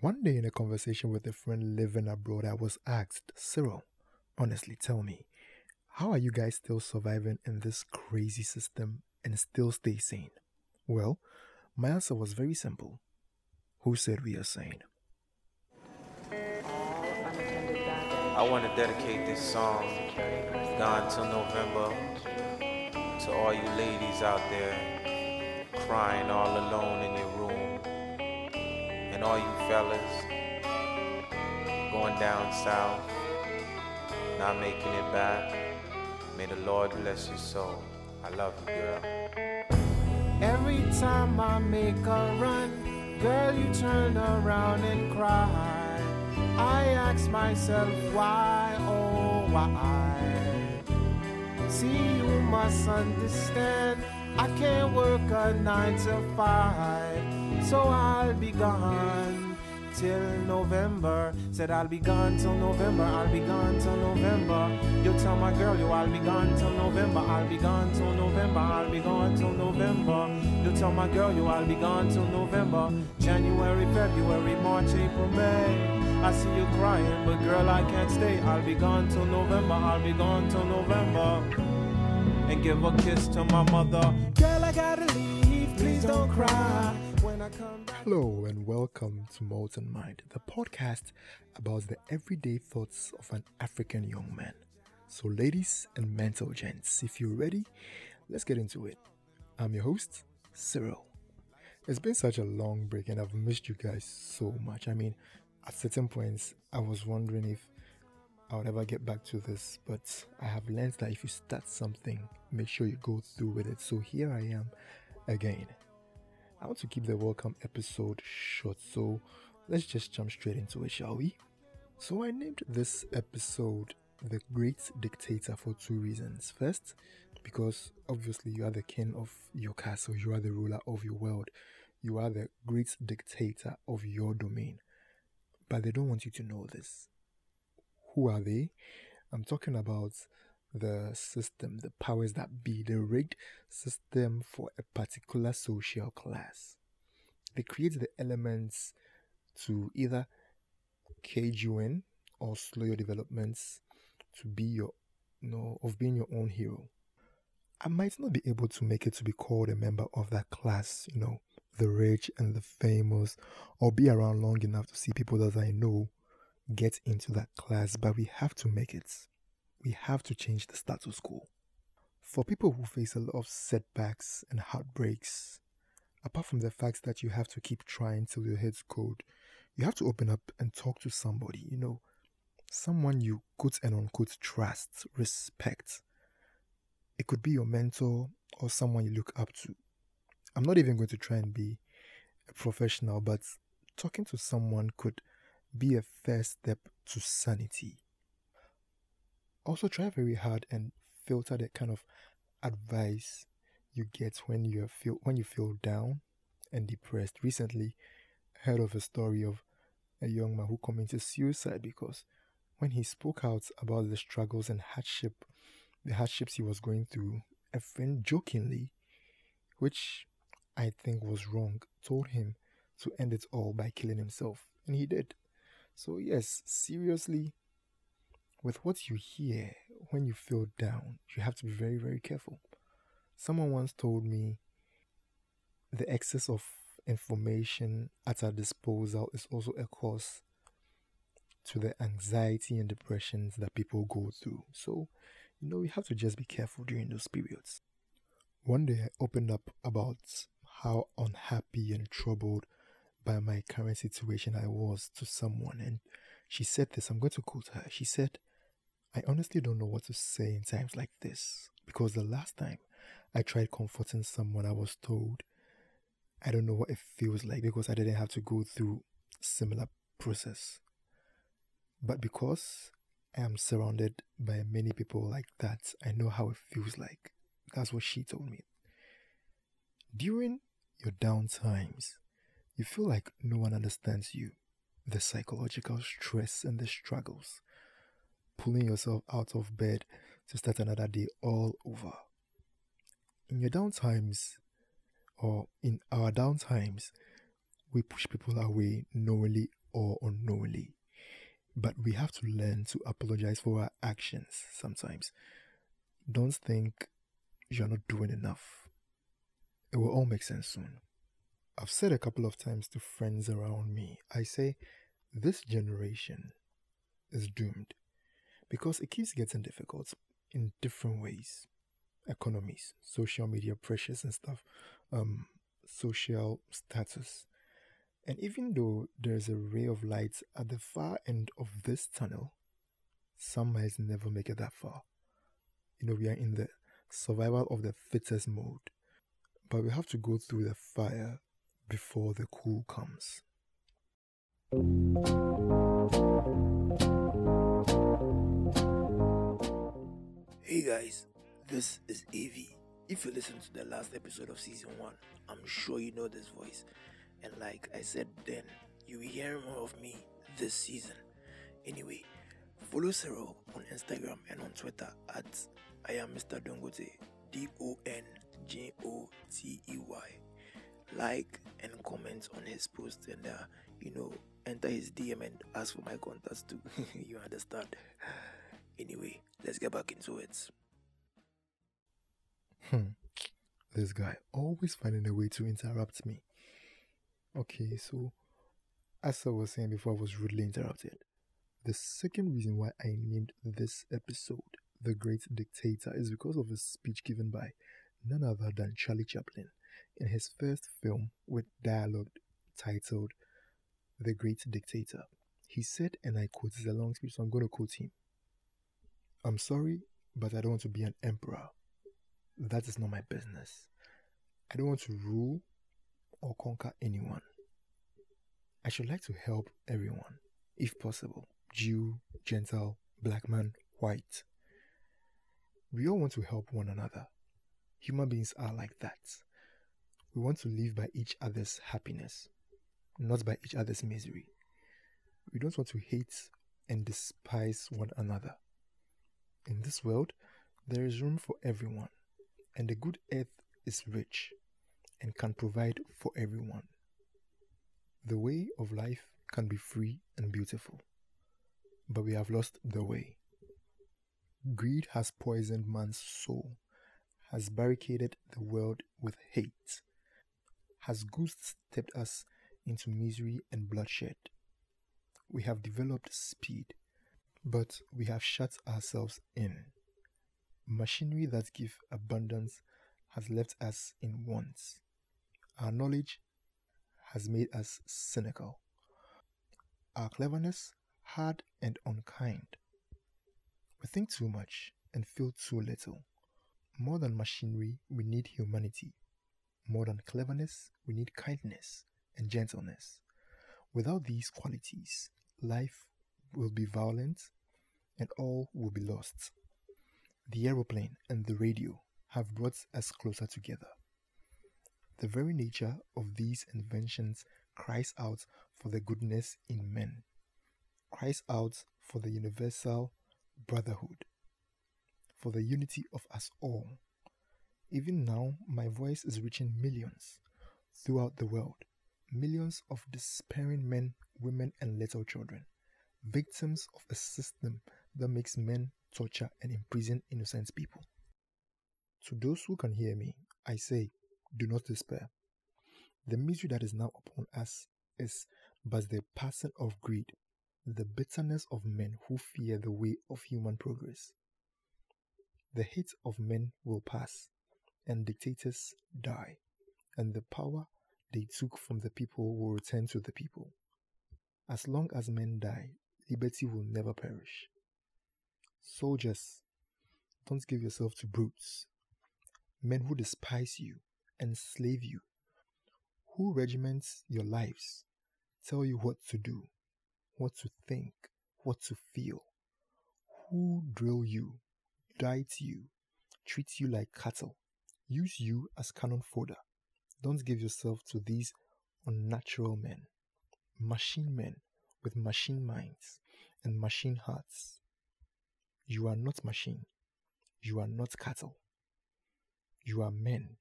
One day in a conversation with a friend living abroad, I was asked, Cyril, honestly tell me, how are you guys still surviving in this crazy system and still stay sane? Well, my answer was very simple. Who said we are sane? I want to dedicate this song, Gone Till November, to all you ladies out there crying all alone in your room, and all you fellas going down south, not making it back. May the Lord bless your soul. I love you, girl. Every time I make a run, girl, you turn around and cry. I ask myself why, oh why? See, you must understand, I can't work a nine to five, so I'll be gone till November. Said I'll be gone till November, I'll be gone till November. You tell my girl, you I'll be gone till November, I'll be gone till November, I'll be gone till November. You tell my girl, you I'll be gone till November. January, February, March, April, May. I see you crying, but girl, I can't stay. I'll be gone till November, I'll be gone till November. And give a kiss to my mother. Girl, I gotta leave, please don't cry. Hello and welcome to Molten Mind, the podcast about the everyday thoughts of an African young man. So, ladies and mental gents, if you're ready, let's get into it. I'm your host, Cyril. It's been such a long break and I've missed you guys so much. I mean, at certain points, I was wondering if I would ever get back to this, but I have learned that if you start something, make sure you go through with it. So here I am again. I want to keep the welcome episode short, so let's just jump straight into it, shall we? So I named this episode The Great Dictator for two reasons. First, because obviously you are the king of your castle, you are the ruler of your world, you are the great dictator of your domain but they don't want you to know this. Who are they? I'm talking about the system, the powers that be, the rigged system for a particular social class. They create the elements to either cage you in or slow your developments to be your, you know, of being your own hero. I might not be able to make it to be called a member of that class, you know, the rich and the famous, or be around long enough to see people that I know get into that class, but we have to make it. We have to change the status quo. For people who face a lot of setbacks and heartbreaks, apart from the fact that you have to keep trying till your head's cold, you have to open up and talk to somebody, you know, someone you quote and unquote trust, respect. It could be your mentor or someone you look up to. I'm not even going to try and be a professional, but talking to someone could be a first step to sanity. Also, try very hard and filter the kind of advice you get when you feel when you feel down and depressed. Recently, I heard of a story of a young man who committed suicide because when he spoke out about the struggles and hardship, the hardships he was going through, a friend jokingly, which I think was wrong, told him to end it all by killing himself. And he did. So, yes, seriously, with what you hear when you feel down, you have to be very, very careful. Someone once told me the excess of information at our disposal is also a cause to the anxiety and depressions that people go through. So, you know, we have to just be careful during those periods. One day I opened up about how unhappy and troubled by my current situation I was to someone. And she said this I'm going to quote her. She said, I honestly don't know what to say in times like this because the last time I tried comforting someone, I was told, I don't know what it feels like because I didn't have to go through similar process. But because I am surrounded by many people like that, I know how it feels like. That's what she told me. During your down times, you feel like no one understands you, the psychological stress and the struggles, pulling yourself out of bed to start another day all over. In your down times, or in our down times, we push people away knowingly or unknowingly. But we have to learn to apologize for our actions sometimes. Don't think you're not doing enough. It will all make sense soon. I've said a couple of times to friends around me, I say, this generation is doomed because it keeps getting difficult in different ways economies, social media pressures, and stuff, um, social status. And even though there's a ray of light at the far end of this tunnel, some might never make it that far. You know, we are in the survival of the fittest mode, but we have to go through the fire before the cool comes. Guys, this is AV. If you listened to the last episode of season 1, I'm sure you know this voice. And like I said then, you will hear more of me this season. Anyway, follow Cyril on Instagram and on Twitter at I am Mr. Donjotey, D O N J O T E Y. Like and comment on his post and uh, you know enter his DM and ask for my contacts too. you understand? Anyway, let's get back into it. Hmm. This guy always finding a way to interrupt me. Okay, so as I was saying before, I was rudely interrupted. The second reason why I named this episode The Great Dictator is because of a speech given by none other than Charlie Chaplin in his first film with dialogue titled The Great Dictator. He said, and I quote, it's a long speech, so I'm going to quote him I'm sorry, but I don't want to be an emperor. That is not my business. I don't want to rule or conquer anyone. I should like to help everyone, if possible Jew, Gentile, black man, white. We all want to help one another. Human beings are like that. We want to live by each other's happiness, not by each other's misery. We don't want to hate and despise one another. In this world, there is room for everyone, and the good earth is rich and can provide for everyone. The way of life can be free and beautiful, but we have lost the way. Greed has poisoned man's soul, has barricaded the world with hate, has goose stepped us into misery and bloodshed. We have developed speed, but we have shut ourselves in. Machinery that gives abundance has left us in want. Our knowledge has made us cynical. Our cleverness hard and unkind. We think too much and feel too little. More than machinery, we need humanity. More than cleverness, we need kindness and gentleness. Without these qualities, life will be violent and all will be lost. The aeroplane and the radio have brought us closer together. The very nature of these inventions cries out for the goodness in men, cries out for the universal brotherhood, for the unity of us all. Even now, my voice is reaching millions throughout the world, millions of despairing men, women, and little children, victims of a system that makes men torture and imprison innocent people. To those who can hear me, I say, do not despair. The misery that is now upon us is but the passing of greed, the bitterness of men who fear the way of human progress. The hate of men will pass, and dictators die, and the power they took from the people will return to the people. As long as men die, liberty will never perish. Soldiers, don't give yourself to brutes, men who despise you, enslave you, who regiments your lives, tell you what to do, what to think, what to feel, who drill you, diet you, treat you like cattle, use you as cannon fodder. Don't give yourself to these unnatural men, machine men with machine minds and machine hearts. You are not machine. You are not cattle. You are men.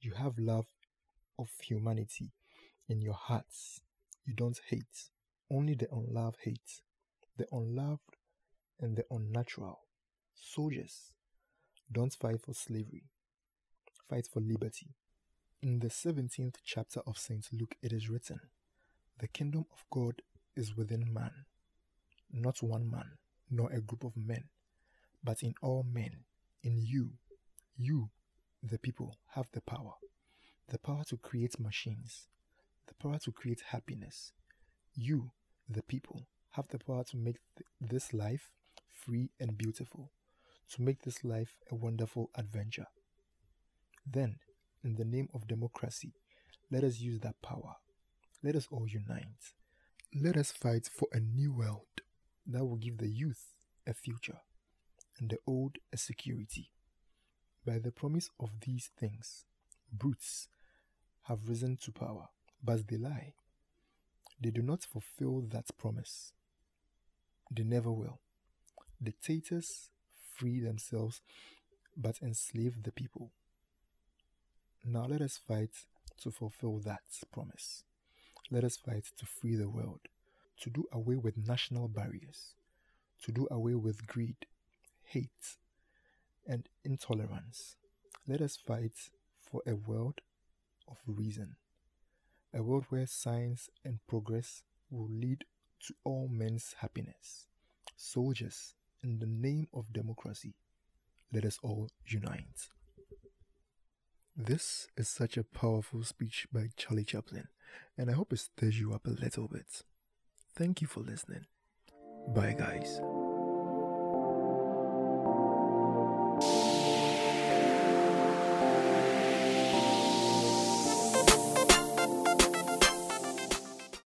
You have love of humanity in your hearts. You don't hate. Only the unloved hate, the unloved and the unnatural. Soldiers, don't fight for slavery, fight for liberty. In the 17th chapter of St. Luke, it is written, The kingdom of God is within man, not one man, nor a group of men, but in all men, in you. You, the people, have the power the power to create machines, the power to create happiness. You, the people, have the power to make th- this life free and beautiful, to make this life a wonderful adventure. Then, in the name of democracy, let us use that power. Let us all unite. Let us fight for a new world that will give the youth a future and the old a security. By the promise of these things, brutes have risen to power, but they lie. They do not fulfill that promise. They never will. Dictators free themselves but enslave the people. Now let us fight to fulfill that promise. Let us fight to free the world, to do away with national barriers, to do away with greed, hate, and intolerance. Let us fight for a world of reason, a world where science and progress will lead to all men's happiness. Soldiers, in the name of democracy, let us all unite. This is such a powerful speech by Charlie Chaplin, and I hope it stirs you up a little bit. Thank you for listening. Bye, guys.